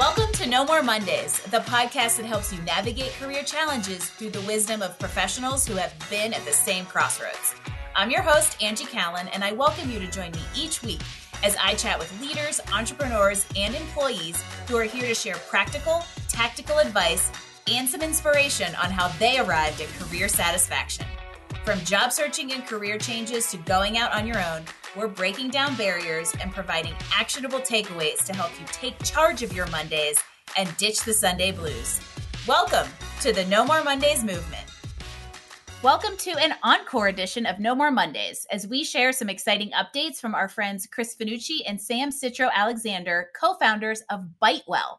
Welcome to No More Mondays, the podcast that helps you navigate career challenges through the wisdom of professionals who have been at the same crossroads. I'm your host, Angie Callan, and I welcome you to join me each week as I chat with leaders, entrepreneurs, and employees who are here to share practical, tactical advice and some inspiration on how they arrived at career satisfaction. From job searching and career changes to going out on your own, we're breaking down barriers and providing actionable takeaways to help you take charge of your Mondays and ditch the Sunday blues. Welcome to the No More Mondays movement. Welcome to an encore edition of No More Mondays as we share some exciting updates from our friends Chris Finucci and Sam Citro Alexander, co founders of Bitewell.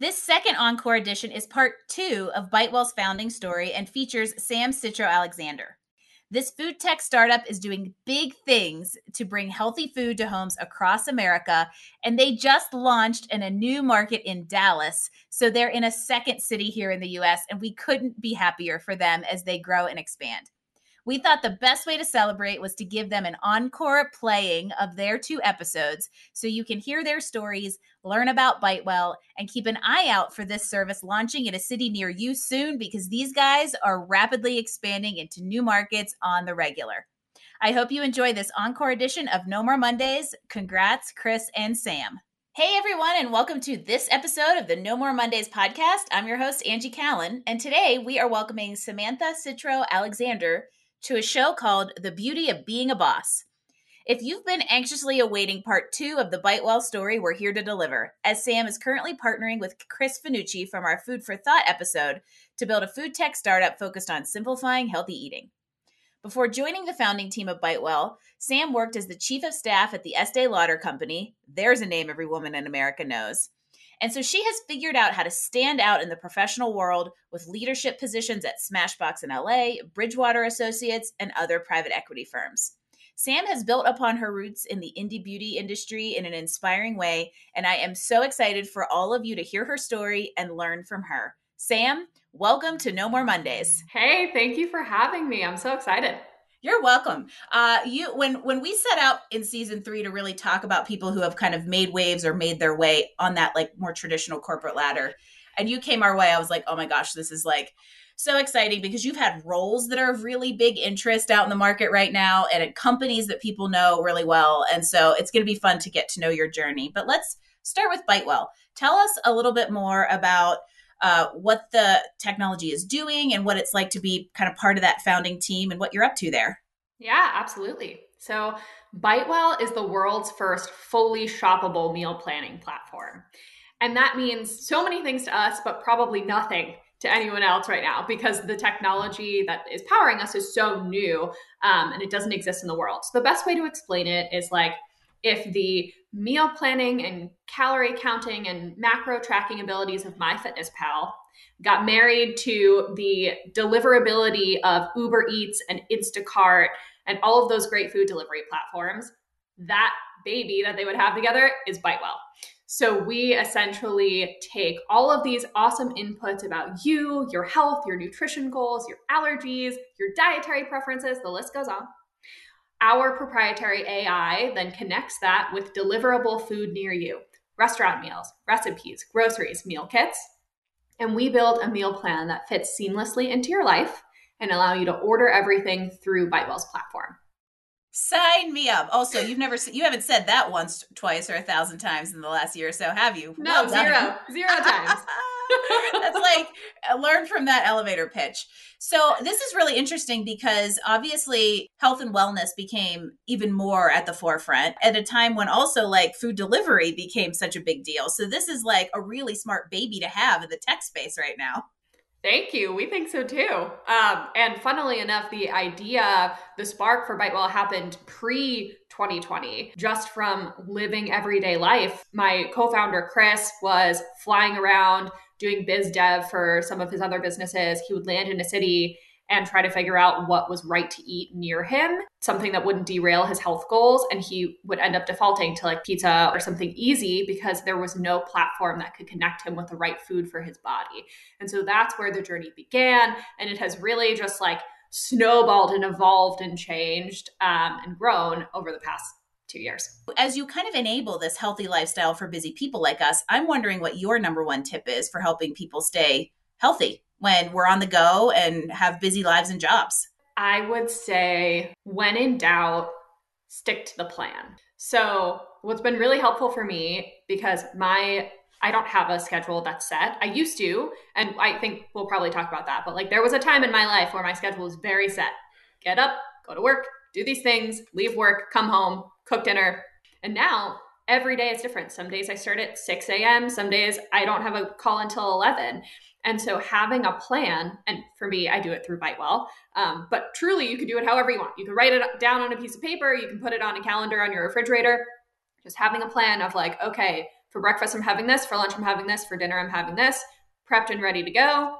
This second encore edition is part two of Bitewell's founding story and features Sam Citro Alexander. This food tech startup is doing big things to bring healthy food to homes across America. And they just launched in a new market in Dallas. So they're in a second city here in the US. And we couldn't be happier for them as they grow and expand. We thought the best way to celebrate was to give them an encore playing of their two episodes so you can hear their stories, learn about Bitewell, and keep an eye out for this service launching in a city near you soon because these guys are rapidly expanding into new markets on the regular. I hope you enjoy this encore edition of No More Mondays. Congrats, Chris and Sam. Hey everyone, and welcome to this episode of the No More Mondays podcast. I'm your host, Angie Callan, and today we are welcoming Samantha Citro Alexander to a show called The Beauty of Being a Boss. If you've been anxiously awaiting part two of the Bitewell story, we're here to deliver, as Sam is currently partnering with Chris Finucci from our Food for Thought episode to build a food tech startup focused on simplifying healthy eating. Before joining the founding team of Bitewell, Sam worked as the chief of staff at the Estee Lauder Company. There's a name every woman in America knows. And so she has figured out how to stand out in the professional world with leadership positions at Smashbox in LA, Bridgewater Associates, and other private equity firms. Sam has built upon her roots in the indie beauty industry in an inspiring way, and I am so excited for all of you to hear her story and learn from her. Sam, welcome to No More Mondays. Hey, thank you for having me. I'm so excited. You're welcome. Uh, you when when we set out in season three to really talk about people who have kind of made waves or made their way on that like more traditional corporate ladder, and you came our way, I was like, oh my gosh, this is like so exciting because you've had roles that are of really big interest out in the market right now and at companies that people know really well. And so it's going to be fun to get to know your journey. But let's start with Bitewell. Tell us a little bit more about uh, what the technology is doing and what it's like to be kind of part of that founding team and what you're up to there. Yeah, absolutely. So, Bitewell is the world's first fully shoppable meal planning platform. And that means so many things to us, but probably nothing to anyone else right now because the technology that is powering us is so new um, and it doesn't exist in the world. So, the best way to explain it is like if the meal planning and calorie counting and macro tracking abilities of MyFitnessPal got married to the deliverability of Uber Eats and Instacart and all of those great food delivery platforms, that baby that they would have together is Bitewell. So we essentially take all of these awesome inputs about you, your health, your nutrition goals, your allergies, your dietary preferences, the list goes on our proprietary AI then connects that with deliverable food near you restaurant meals, recipes, groceries, meal kits. And we build a meal plan that fits seamlessly into your life and allow you to order everything through Bitewell's platform. Sign me up. Also, you've never you haven't said that once, twice, or a thousand times in the last year or so, have you? No, well zero, zero times. That's like uh, learn from that elevator pitch. So this is really interesting because obviously health and wellness became even more at the forefront at a time when also like food delivery became such a big deal. So this is like a really smart baby to have in the tech space right now. Thank you. We think so too. Um, and funnily enough, the idea, the spark for Bitewell happened pre 2020, just from living everyday life. My co founder, Chris, was flying around doing biz dev for some of his other businesses. He would land in a city and try to figure out what was right to eat near him, something that wouldn't derail his health goals. And he would end up defaulting to like pizza or something easy because there was no platform that could connect him with the right food for his body. And so that's where the journey began. And it has really just like snowballed and evolved and changed um, and grown over the past two years. As you kind of enable this healthy lifestyle for busy people like us, I'm wondering what your number one tip is for helping people stay healthy when we're on the go and have busy lives and jobs. I would say, when in doubt, stick to the plan. So, what's been really helpful for me because my I don't have a schedule that's set. I used to, and I think we'll probably talk about that, but like there was a time in my life where my schedule was very set. Get up, go to work, do these things, leave work, come home, cook dinner. And now every day is different. Some days I start at 6 a.m., some days I don't have a call until 11. And so having a plan, and for me, I do it through BiteWell, um, but truly you can do it however you want. You can write it down on a piece of paper, you can put it on a calendar on your refrigerator. Just having a plan of like, okay, for breakfast, I'm having this, for lunch, I'm having this, for dinner, I'm having this, prepped and ready to go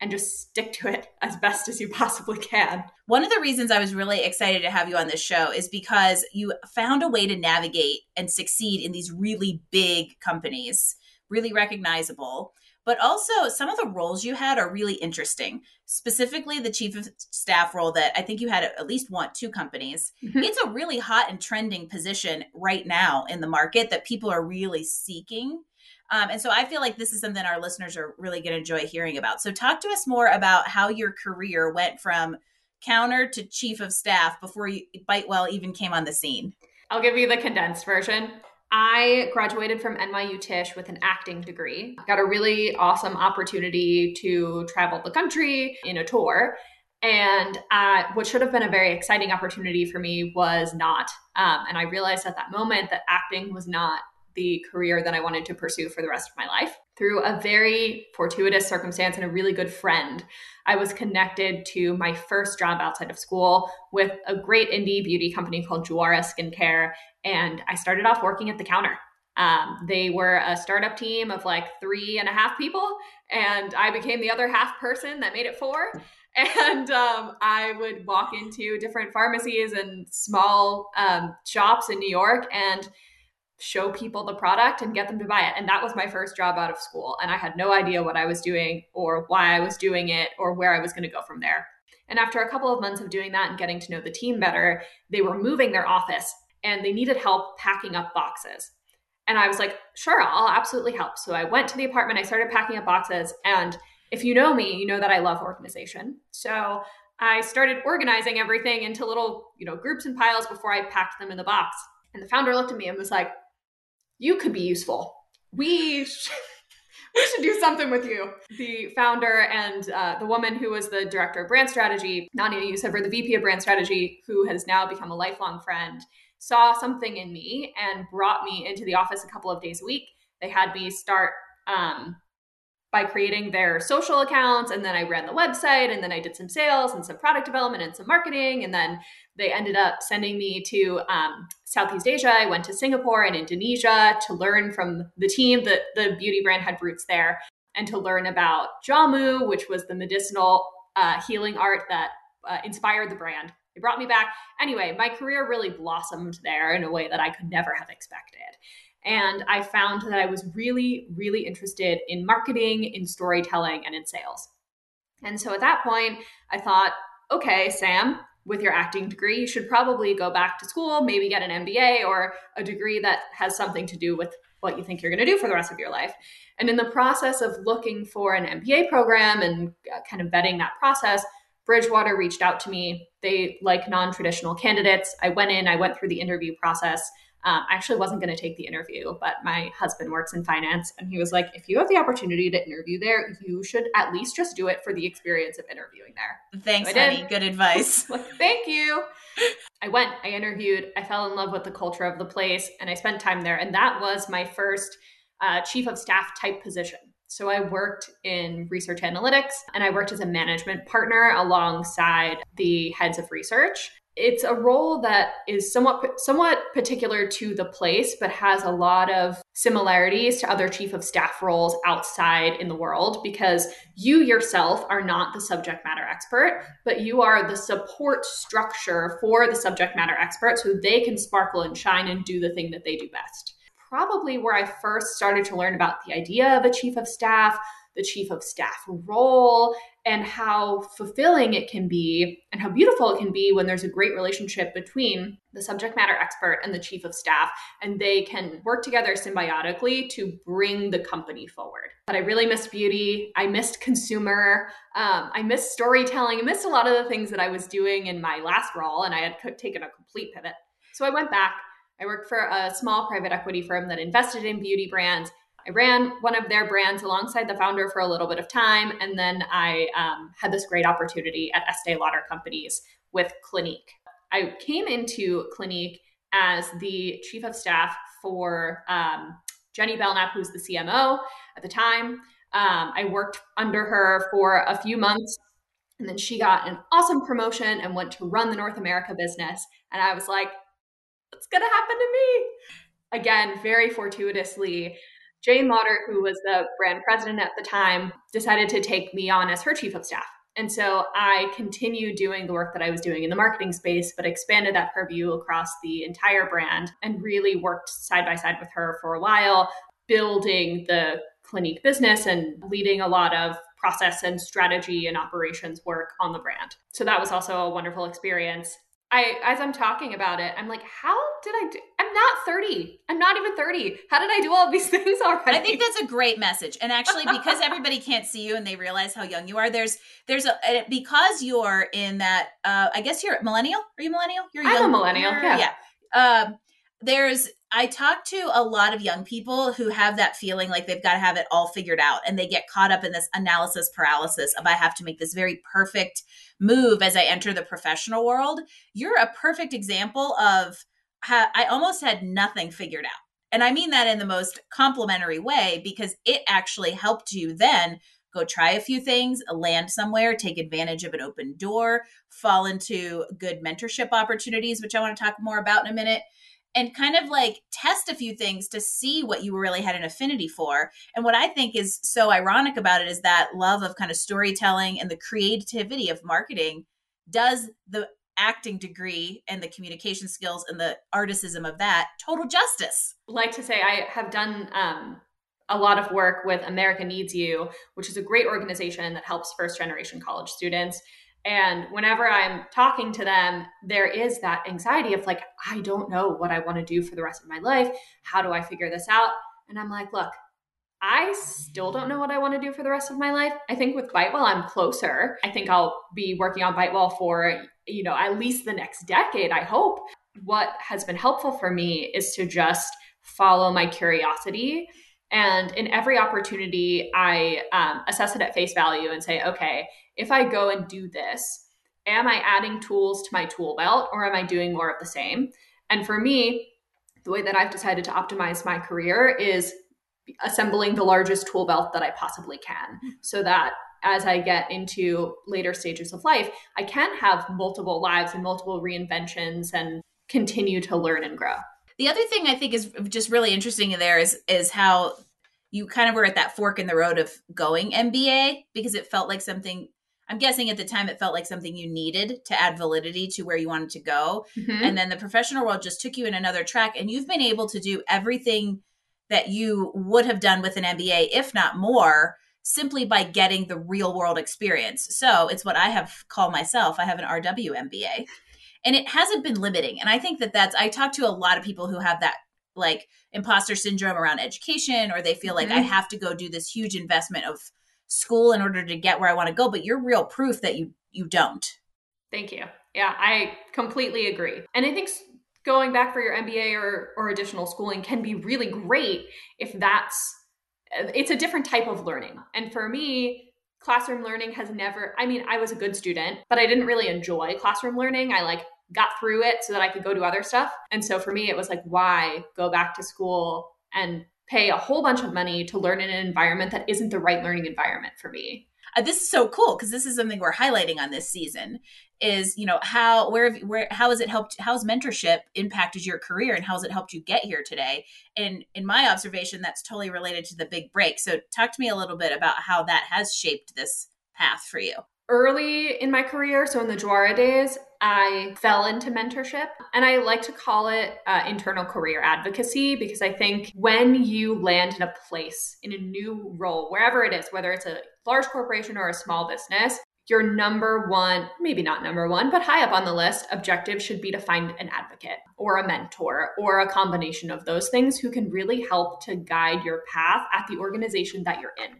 and just stick to it as best as you possibly can. One of the reasons I was really excited to have you on this show is because you found a way to navigate and succeed in these really big companies, really recognizable. But also, some of the roles you had are really interesting. Specifically, the chief of staff role that I think you had at least one, two companies. Mm-hmm. It's a really hot and trending position right now in the market that people are really seeking. Um, and so I feel like this is something our listeners are really going to enjoy hearing about. So talk to us more about how your career went from counter to chief of staff before you, BiteWell even came on the scene. I'll give you the condensed version. I graduated from NYU Tisch with an acting degree. Got a really awesome opportunity to travel the country in a tour. And uh, what should have been a very exciting opportunity for me was not. Um, and I realized at that moment that acting was not the career that I wanted to pursue for the rest of my life. Through a very fortuitous circumstance and a really good friend, I was connected to my first job outside of school with a great indie beauty company called Juara Skincare. And I started off working at the counter. Um, they were a startup team of like three and a half people, and I became the other half person that made it four. And um, I would walk into different pharmacies and small um, shops in New York and show people the product and get them to buy it. And that was my first job out of school. And I had no idea what I was doing or why I was doing it or where I was going to go from there. And after a couple of months of doing that and getting to know the team better, they were moving their office and they needed help packing up boxes. And I was like, sure, I'll absolutely help. So I went to the apartment, I started packing up boxes. And if you know me, you know that I love organization. So I started organizing everything into little, you know, groups and piles before I packed them in the box. And the founder looked at me and was like, you could be useful. We should, we should do something with you. The founder and uh, the woman who was the director of brand strategy, Nadia Yousever, the VP of brand strategy, who has now become a lifelong friend, saw something in me and brought me into the office a couple of days a week. They had me start um, by creating their social accounts and then I ran the website and then I did some sales and some product development and some marketing and then they ended up sending me to um, Southeast Asia. I went to Singapore and Indonesia to learn from the team that the beauty brand had roots there and to learn about Jamu, which was the medicinal uh, healing art that uh, inspired the brand. They brought me back. Anyway, my career really blossomed there in a way that I could never have expected. And I found that I was really, really interested in marketing, in storytelling, and in sales. And so at that point, I thought, okay, Sam, with your acting degree, you should probably go back to school, maybe get an MBA or a degree that has something to do with what you think you're going to do for the rest of your life. And in the process of looking for an MBA program and uh, kind of vetting that process, Bridgewater reached out to me. They like non traditional candidates. I went in, I went through the interview process. Um, I actually wasn't going to take the interview, but my husband works in finance and he was like, if you have the opportunity to interview there, you should at least just do it for the experience of interviewing there. Thanks, so honey. Good advice. Thank you. I went, I interviewed, I fell in love with the culture of the place, and I spent time there. And that was my first uh, chief of staff type position. So I worked in research analytics and I worked as a management partner alongside the heads of research it's a role that is somewhat somewhat particular to the place but has a lot of similarities to other chief of staff roles outside in the world because you yourself are not the subject matter expert but you are the support structure for the subject matter expert so they can sparkle and shine and do the thing that they do best. Probably where i first started to learn about the idea of a chief of staff the chief of staff role and how fulfilling it can be and how beautiful it can be when there's a great relationship between the subject matter expert and the chief of staff and they can work together symbiotically to bring the company forward. But i really missed beauty. I missed consumer. Um, i missed storytelling. I missed a lot of the things that i was doing in my last role and i had taken a complete pivot. So i went back. I worked for a small private equity firm that invested in beauty brands I ran one of their brands alongside the founder for a little bit of time. And then I um, had this great opportunity at Estee Lauder Companies with Clinique. I came into Clinique as the chief of staff for um, Jenny Belknap, who's the CMO at the time. Um, I worked under her for a few months. And then she got an awesome promotion and went to run the North America business. And I was like, what's going to happen to me? Again, very fortuitously, Jane Lauder, who was the brand president at the time, decided to take me on as her chief of staff. And so I continued doing the work that I was doing in the marketing space, but expanded that purview across the entire brand and really worked side by side with her for a while, building the Clinique business and leading a lot of process and strategy and operations work on the brand. So that was also a wonderful experience. I as I'm talking about it, I'm like, how did I do? I'm not 30. I'm not even 30. How did I do all these things already? I think that's a great message. And actually, because everybody can't see you and they realize how young you are, there's there's a because you're in that. Uh, I guess you're millennial. Are you millennial? You're young, I'm a millennial. Yeah. Yeah. Um, there's I talk to a lot of young people who have that feeling like they've got to have it all figured out and they get caught up in this analysis paralysis of I have to make this very perfect move as I enter the professional world. You're a perfect example of how I almost had nothing figured out. And I mean that in the most complimentary way because it actually helped you then go try a few things, land somewhere, take advantage of an open door, fall into good mentorship opportunities, which I want to talk more about in a minute and kind of like test a few things to see what you really had an affinity for. And what I think is so ironic about it is that love of kind of storytelling and the creativity of marketing does the acting degree and the communication skills and the articism of that total justice. Like to say, I have done um, a lot of work with America Needs You, which is a great organization that helps first generation college students. And whenever I'm talking to them, there is that anxiety of like, I don't know what I want to do for the rest of my life. How do I figure this out? And I'm like, look, I still don't know what I want to do for the rest of my life. I think with Bitewell, I'm closer. I think I'll be working on Bitewell for, you know, at least the next decade, I hope. What has been helpful for me is to just follow my curiosity. And in every opportunity, I um, assess it at face value and say, okay, if I go and do this, am I adding tools to my tool belt or am I doing more of the same? And for me, the way that I've decided to optimize my career is assembling the largest tool belt that I possibly can so that as I get into later stages of life, I can have multiple lives and multiple reinventions and continue to learn and grow. The other thing I think is just really interesting in there is is how you kind of were at that fork in the road of going MBA because it felt like something I'm guessing at the time it felt like something you needed to add validity to where you wanted to go. Mm-hmm. And then the professional world just took you in another track and you've been able to do everything that you would have done with an MBA, if not more, simply by getting the real world experience. So it's what I have called myself. I have an RW MBA. And it hasn't been limiting. And I think that that's, I talk to a lot of people who have that like imposter syndrome around education, or they feel like mm-hmm. I have to go do this huge investment of school in order to get where I want to go, but you're real proof that you you don't. Thank you. Yeah, I completely agree. And I think going back for your MBA or or additional schooling can be really great if that's it's a different type of learning. And for me, classroom learning has never I mean, I was a good student, but I didn't really enjoy classroom learning. I like got through it so that I could go do other stuff. And so for me it was like why go back to school and pay a whole bunch of money to learn in an environment that isn't the right learning environment for me. Uh, this is so cool because this is something we're highlighting on this season is you know how where where how has it helped how's mentorship impacted your career and how has it helped you get here today and in my observation that's totally related to the big break so talk to me a little bit about how that has shaped this path for you early in my career, so in the Juara days, I fell into mentorship and I like to call it uh, internal career advocacy because I think when you land in a place, in a new role, wherever it is, whether it's a large corporation or a small business, your number one, maybe not number one, but high up on the list objective should be to find an advocate or a mentor or a combination of those things who can really help to guide your path at the organization that you're in.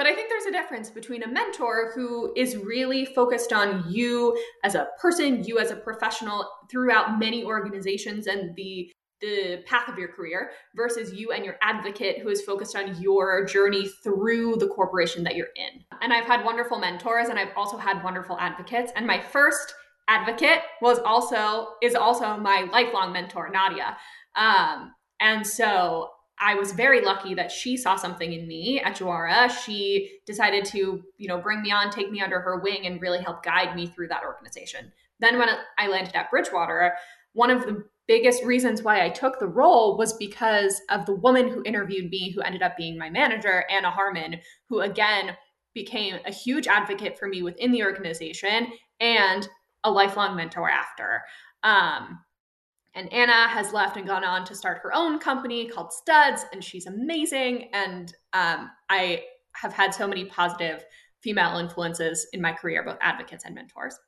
But I think there's a difference between a mentor who is really focused on you as a person, you as a professional throughout many organizations and the the path of your career versus you and your advocate who is focused on your journey through the corporation that you're in. And I've had wonderful mentors and I've also had wonderful advocates. And my first advocate was also is also my lifelong mentor, Nadia. Um, and so I was very lucky that she saw something in me at Juara. She decided to, you know, bring me on, take me under her wing, and really help guide me through that organization. Then when I landed at Bridgewater, one of the biggest reasons why I took the role was because of the woman who interviewed me, who ended up being my manager, Anna Harmon, who again became a huge advocate for me within the organization and a lifelong mentor after. Um, and Anna has left and gone on to start her own company called Studs, and she's amazing. And um, I have had so many positive female influences in my career, both advocates and mentors.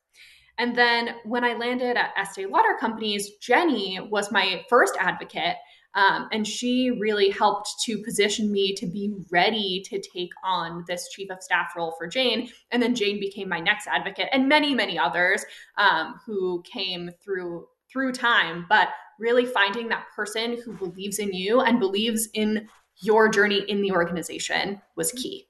And then when I landed at Estee Lauder Companies, Jenny was my first advocate. Um, and she really helped to position me to be ready to take on this chief of staff role for Jane. And then Jane became my next advocate, and many, many others um, who came through through time. But really finding that person who believes in you and believes in your journey in the organization was mm-hmm. key.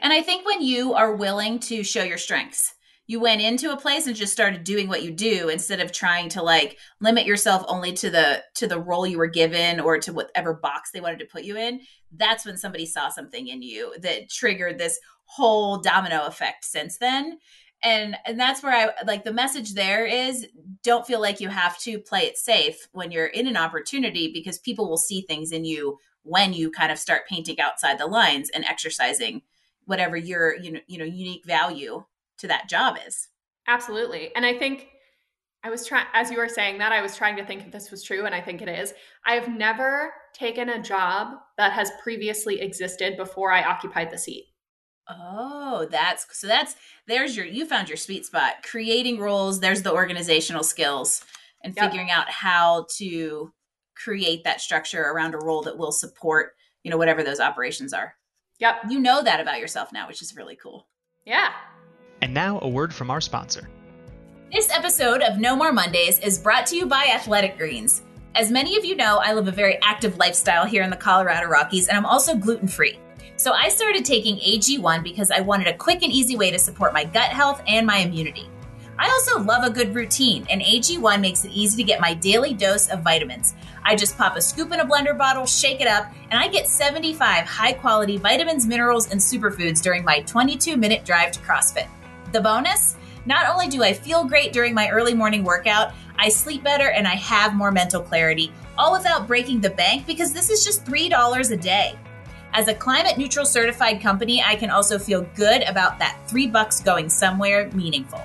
And I think when you are willing to show your strengths, you went into a place and just started doing what you do instead of trying to like limit yourself only to the to the role you were given or to whatever box they wanted to put you in that's when somebody saw something in you that triggered this whole domino effect since then and and that's where i like the message there is don't feel like you have to play it safe when you're in an opportunity because people will see things in you when you kind of start painting outside the lines and exercising whatever your you know you know unique value to that job is. Absolutely. And I think I was trying, as you were saying that, I was trying to think if this was true, and I think it is. I have never taken a job that has previously existed before I occupied the seat. Oh, that's so that's there's your you found your sweet spot. Creating roles, there's the organizational skills and yep. figuring out how to create that structure around a role that will support, you know, whatever those operations are. Yep. You know that about yourself now, which is really cool. Yeah. And now, a word from our sponsor. This episode of No More Mondays is brought to you by Athletic Greens. As many of you know, I live a very active lifestyle here in the Colorado Rockies, and I'm also gluten free. So I started taking AG1 because I wanted a quick and easy way to support my gut health and my immunity. I also love a good routine, and AG1 makes it easy to get my daily dose of vitamins. I just pop a scoop in a blender bottle, shake it up, and I get 75 high quality vitamins, minerals, and superfoods during my 22 minute drive to CrossFit. The bonus? Not only do I feel great during my early morning workout, I sleep better and I have more mental clarity, all without breaking the bank because this is just $3 a day. As a climate neutral certified company, I can also feel good about that 3 bucks going somewhere meaningful.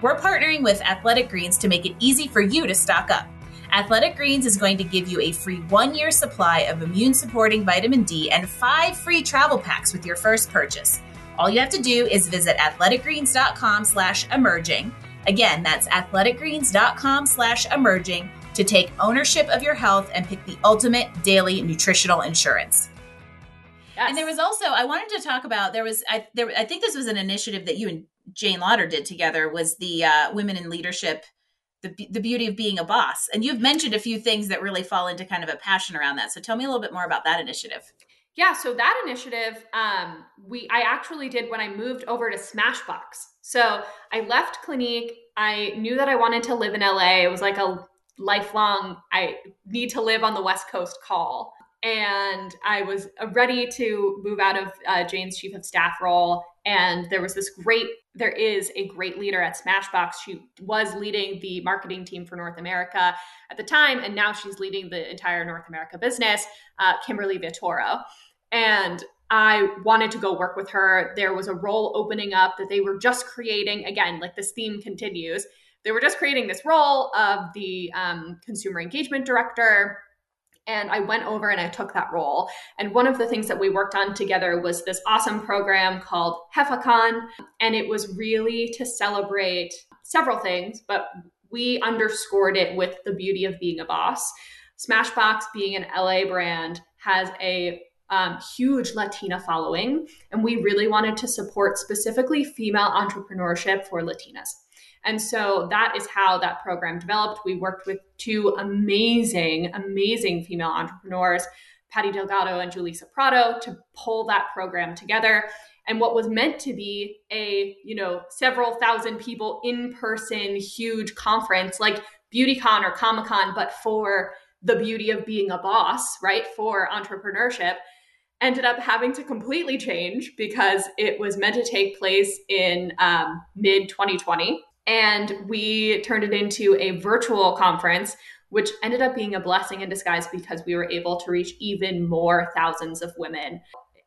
We're partnering with Athletic Greens to make it easy for you to stock up. Athletic Greens is going to give you a free 1-year supply of immune supporting vitamin D and 5 free travel packs with your first purchase. All you have to do is visit athleticgreens.com slash emerging. Again, that's athleticgreens.com slash emerging to take ownership of your health and pick the ultimate daily nutritional insurance. Yes. And there was also I wanted to talk about there was I there I think this was an initiative that you and Jane Lauder did together was the uh, women in leadership the the beauty of being a boss. And you've mentioned a few things that really fall into kind of a passion around that. So tell me a little bit more about that initiative. Yeah, so that initiative, um, we I actually did when I moved over to Smashbox. So I left Clinique. I knew that I wanted to live in LA. It was like a lifelong I need to live on the West Coast call, and I was ready to move out of uh, Jane's chief of staff role. And there was this great, there is a great leader at Smashbox. She was leading the marketing team for North America at the time, and now she's leading the entire North America business, uh, Kimberly Vittoro and I wanted to go work with her. There was a role opening up that they were just creating. Again, like this theme continues. They were just creating this role of the um, consumer engagement director. And I went over and I took that role. And one of the things that we worked on together was this awesome program called JefaCon. And it was really to celebrate several things, but we underscored it with the beauty of being a boss. Smashbox, being an LA brand, has a um, huge Latina following, and we really wanted to support specifically female entrepreneurship for Latinas. And so that is how that program developed. We worked with two amazing, amazing female entrepreneurs, Patty Delgado and Julissa Prado, to pull that program together. And what was meant to be a, you know, several thousand people in person, huge conference like BeautyCon or Comic Con, but for the beauty of being a boss, right? For entrepreneurship ended up having to completely change because it was meant to take place in um, mid 2020. And we turned it into a virtual conference, which ended up being a blessing in disguise because we were able to reach even more thousands of women.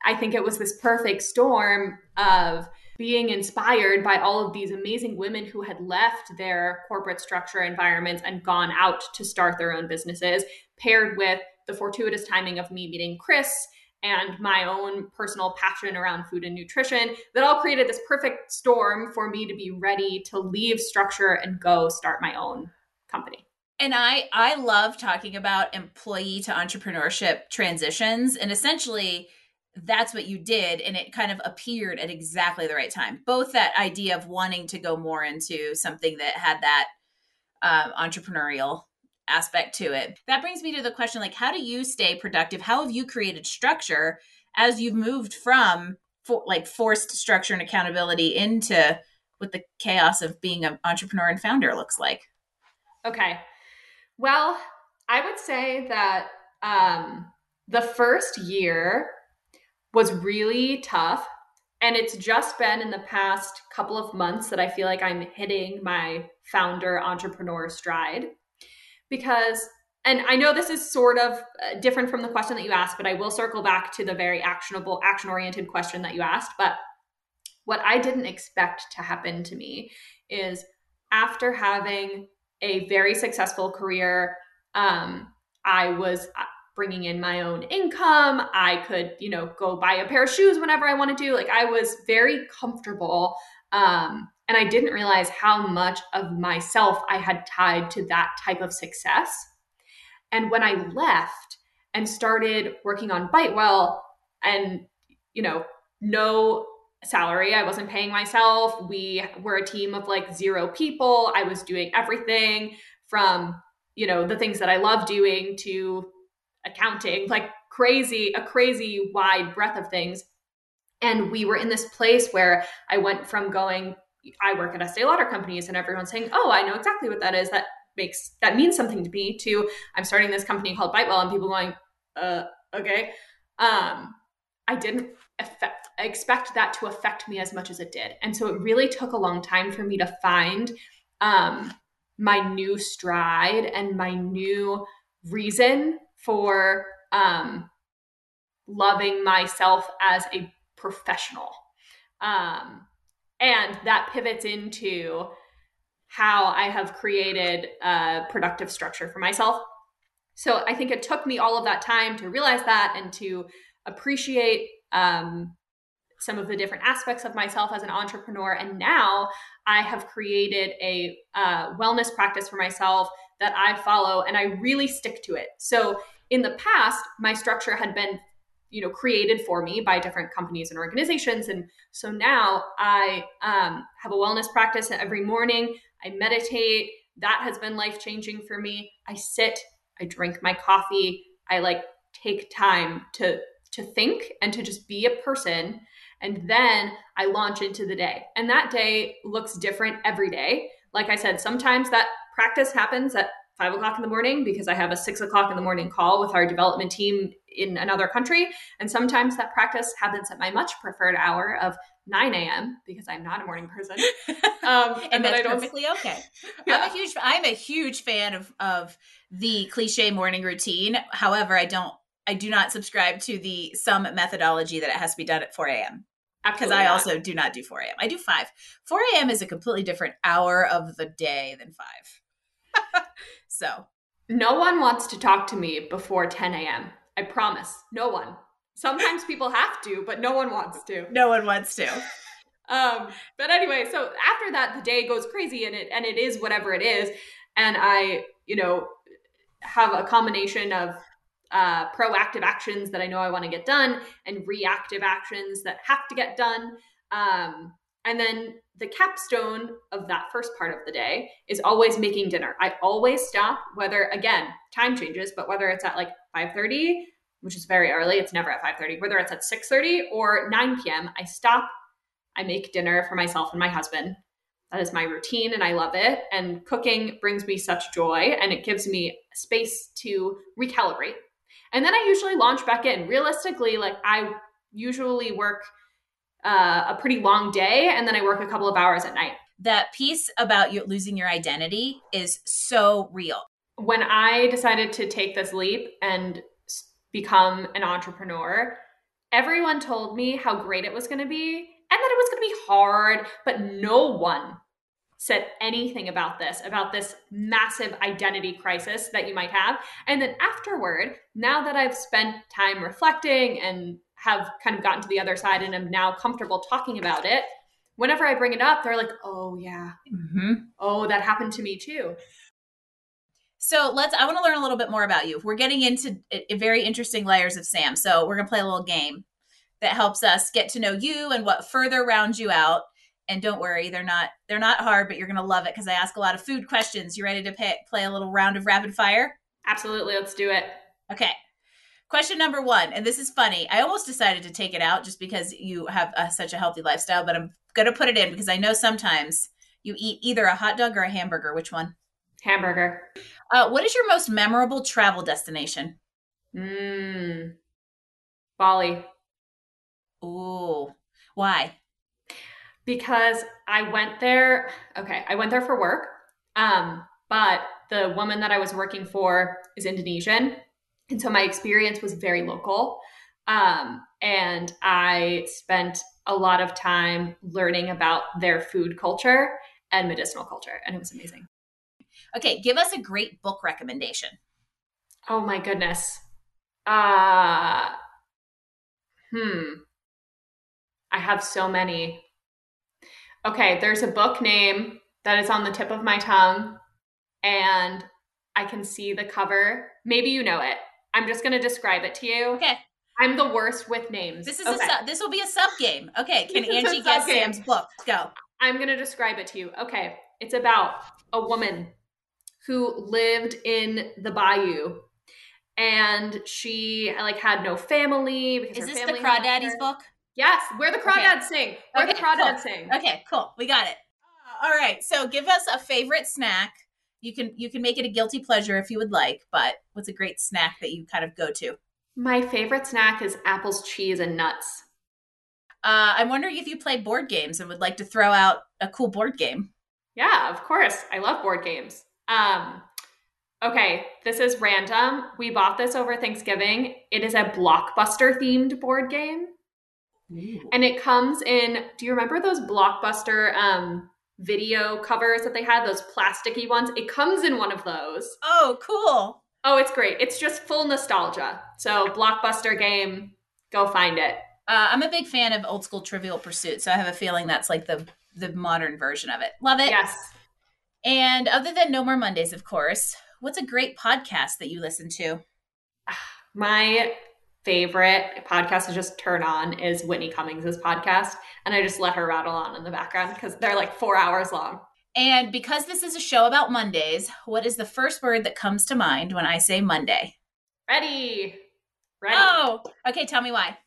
I think it was this perfect storm of being inspired by all of these amazing women who had left their corporate structure environments and gone out to start their own businesses, paired with the fortuitous timing of me meeting Chris and my own personal passion around food and nutrition that all created this perfect storm for me to be ready to leave structure and go start my own company. And i i love talking about employee to entrepreneurship transitions and essentially that's what you did and it kind of appeared at exactly the right time. Both that idea of wanting to go more into something that had that uh, entrepreneurial aspect to it. That brings me to the question like how do you stay productive? How have you created structure as you've moved from for, like forced structure and accountability into what the chaos of being an entrepreneur and founder looks like? Okay. Well, I would say that um, the first year was really tough. And it's just been in the past couple of months that I feel like I'm hitting my founder entrepreneur stride because and I know this is sort of uh, different from the question that you asked, but I will circle back to the very actionable, action oriented question that you asked. But what I didn't expect to happen to me is after having a very successful career, um, I was uh, bringing in my own income. I could, you know, go buy a pair of shoes whenever I wanted to. Like I was very comfortable um, and I didn't realize how much of myself I had tied to that type of success. And when I left and started working on BiteWell and, you know, no salary, I wasn't paying myself. We were a team of like zero people. I was doing everything from, you know, the things that I love doing to accounting, like crazy, a crazy wide breadth of things. And we were in this place where I went from going, I work at Estee Lauder companies, and everyone's saying, "Oh, I know exactly what that is. That makes that means something to me." To I'm starting this company called BiteWell, and people going, "Uh, okay." Um, I didn't affect, expect that to affect me as much as it did, and so it really took a long time for me to find um, my new stride and my new reason for um, loving myself as a professional. Um, and that pivots into how I have created a productive structure for myself. So I think it took me all of that time to realize that and to appreciate um, some of the different aspects of myself as an entrepreneur. And now I have created a uh, wellness practice for myself that I follow and I really stick to it. So in the past, my structure had been you know created for me by different companies and organizations. And so now i um, have a wellness practice every morning. I meditate. That has been life changing for me. I sit i drink my coffee. I like take time to to think and to just be a person. And then i launch into the day. And that day looks different every day. Like i said sometimes that practice happens at five o'clock in the morning because I have a six o'clock in the morning call with our development team in another country. And sometimes that practice happens at my much preferred hour of 9 a.m. because I'm not a morning person. Um, and, and that's perfectly okay. Yeah. I'm a huge I'm a huge fan of of the cliche morning routine. However, I don't I do not subscribe to the some methodology that it has to be done at 4 a.m. Because I not. also do not do 4 a.m. I do 5. 4 a.m. is a completely different hour of the day than 5. so No one wants to talk to me before 10 a.m. I promise. No one. Sometimes people have to, but no one wants to. No one wants to. Um, but anyway, so after that, the day goes crazy and it and it is whatever it is. And I, you know, have a combination of uh, proactive actions that I know I want to get done and reactive actions that have to get done. Um, and then the capstone of that first part of the day is always making dinner. I always stop, whether again time changes, but whether it's at like five thirty, which is very early, it's never at five thirty. Whether it's at six thirty or nine p.m., I stop. I make dinner for myself and my husband. That is my routine, and I love it. And cooking brings me such joy, and it gives me space to recalibrate and then I usually launch back in. Realistically, like I usually work uh, a pretty long day and then I work a couple of hours at night. That piece about you losing your identity is so real. When I decided to take this leap and become an entrepreneur, everyone told me how great it was going to be and that it was going to be hard, but no one said anything about this, about this massive identity crisis that you might have. And then afterward, now that I've spent time reflecting and have kind of gotten to the other side and am now comfortable talking about it, whenever I bring it up, they're like, oh, yeah. Mm-hmm. Oh, that happened to me too. So let's, I want to learn a little bit more about you. We're getting into very interesting layers of Sam. So we're going to play a little game that helps us get to know you and what further rounds you out and don't worry they're not they're not hard but you're gonna love it because i ask a lot of food questions you ready to pay, play a little round of rapid fire absolutely let's do it okay question number one and this is funny i almost decided to take it out just because you have a, such a healthy lifestyle but i'm gonna put it in because i know sometimes you eat either a hot dog or a hamburger which one hamburger uh, what is your most memorable travel destination mm, bali ooh why because I went there. Okay, I went there for work. Um, but the woman that I was working for is Indonesian. And so my experience was very local. Um, and I spent a lot of time learning about their food culture and medicinal culture. And it was amazing. Okay, give us a great book recommendation. Oh my goodness. Uh, hmm. I have so many. Okay, there's a book name that is on the tip of my tongue, and I can see the cover. Maybe you know it. I'm just going to describe it to you. Okay. I'm the worst with names. This is okay. a sub, this will be a sub game. Okay, can Angie guess Sam's book? Go. I'm going to describe it to you. Okay, it's about a woman who lived in the bayou and she like had no family because is this the crawdaddy's book Yes, where the crawdads okay. sing. Where okay, the crawdads cool. sing. Okay, cool. We got it. Uh, all right. So give us a favorite snack. You can you can make it a guilty pleasure if you would like, but what's a great snack that you kind of go to? My favorite snack is apples, cheese, and nuts. Uh, I'm wondering if you play board games and would like to throw out a cool board game. Yeah, of course. I love board games. Um, okay, this is random. We bought this over Thanksgiving. It is a blockbuster themed board game. Ooh. And it comes in, do you remember those blockbuster um, video covers that they had, those plasticky ones? It comes in one of those. Oh, cool. Oh, it's great. It's just full nostalgia. So, blockbuster game, go find it. Uh, I'm a big fan of old school Trivial Pursuit, so I have a feeling that's like the the modern version of it. Love it. Yes. And other than No More Mondays, of course, what's a great podcast that you listen to? My favorite podcast to just turn on is Whitney Cummings' podcast. And I just let her rattle on in the background because they're like four hours long. And because this is a show about Mondays, what is the first word that comes to mind when I say Monday? Ready. Ready. Oh, okay. Tell me why.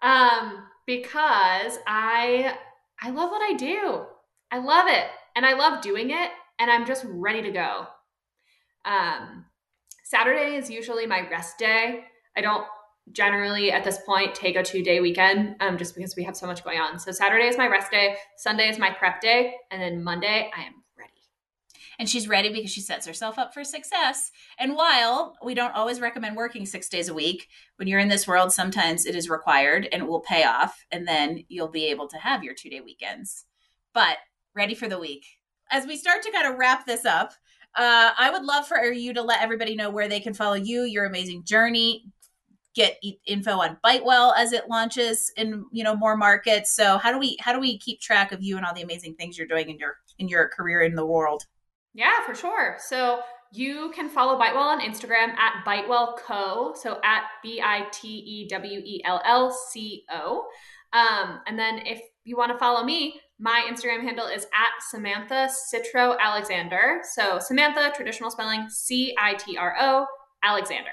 Um, because I I love what I do. I love it. And I love doing it. And I'm just ready to go. Um, Saturday is usually my rest day. I don't generally at this point take a two day weekend um, just because we have so much going on. So Saturday is my rest day, Sunday is my prep day, and then Monday I am ready. And she's ready because she sets herself up for success. And while we don't always recommend working six days a week, when you're in this world, sometimes it is required and it will pay off. And then you'll be able to have your two day weekends. But ready for the week. As we start to kind of wrap this up, Uh, I would love for you to let everybody know where they can follow you, your amazing journey, get info on Bitewell as it launches in you know more markets. So how do we how do we keep track of you and all the amazing things you're doing in your in your career in the world? Yeah, for sure. So you can follow Bitewell on Instagram at Bitewell Co. So at B I T E W E L L C O. Um, and then if you want to follow me, my Instagram handle is at Samantha Citro Alexander. So Samantha, traditional spelling C I T R O Alexander.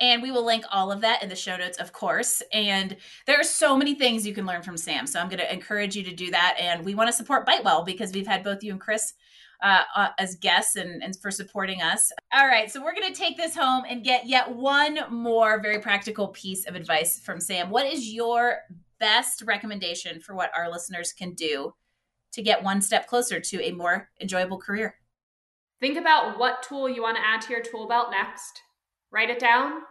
And we will link all of that in the show notes, of course. And there are so many things you can learn from Sam. So I'm going to encourage you to do that. And we want to support Bitewell because we've had both you and Chris uh, uh, as guests and, and for supporting us. All right, so we're going to take this home and get yet one more very practical piece of advice from Sam. What is your best recommendation for what our listeners can do to get one step closer to a more enjoyable career? Think about what tool you want to add to your tool belt next write it down,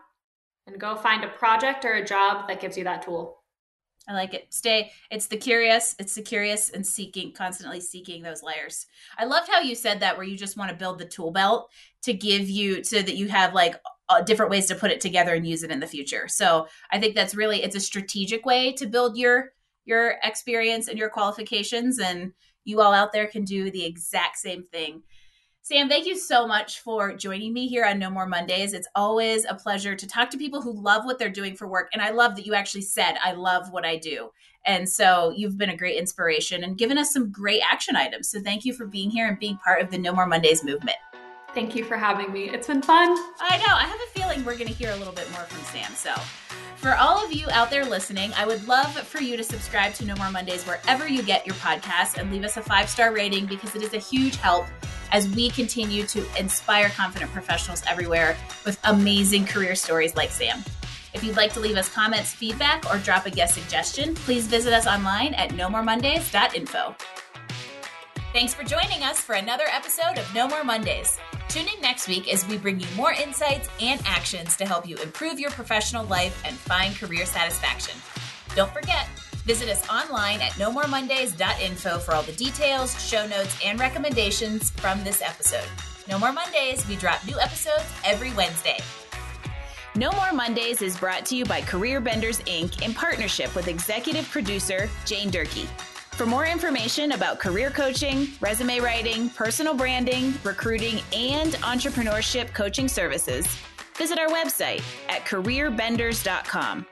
and go find a project or a job that gives you that tool. I like it. Stay. It's the curious. It's the curious and seeking, constantly seeking those layers. I loved how you said that, where you just want to build the tool belt to give you so that you have like uh, different ways to put it together and use it in the future. So I think that's really it's a strategic way to build your your experience and your qualifications, and you all out there can do the exact same thing. Sam, thank you so much for joining me here on No More Mondays. It's always a pleasure to talk to people who love what they're doing for work. And I love that you actually said, I love what I do. And so you've been a great inspiration and given us some great action items. So thank you for being here and being part of the No More Mondays movement. Thank you for having me. It's been fun. I know. I have a feeling we're going to hear a little bit more from Sam. So, for all of you out there listening, I would love for you to subscribe to No More Mondays wherever you get your podcasts and leave us a five star rating because it is a huge help as we continue to inspire confident professionals everywhere with amazing career stories like Sam. If you'd like to leave us comments, feedback, or drop a guest suggestion, please visit us online at nomoremondays.info. Thanks for joining us for another episode of No More Mondays. Tune in next week as we bring you more insights and actions to help you improve your professional life and find career satisfaction. Don't forget, visit us online at nomoremondays.info for all the details, show notes, and recommendations from this episode. No More Mondays, we drop new episodes every Wednesday. No More Mondays is brought to you by Career Benders Inc. in partnership with executive producer Jane Durkee. For more information about career coaching, resume writing, personal branding, recruiting, and entrepreneurship coaching services, visit our website at careerbenders.com.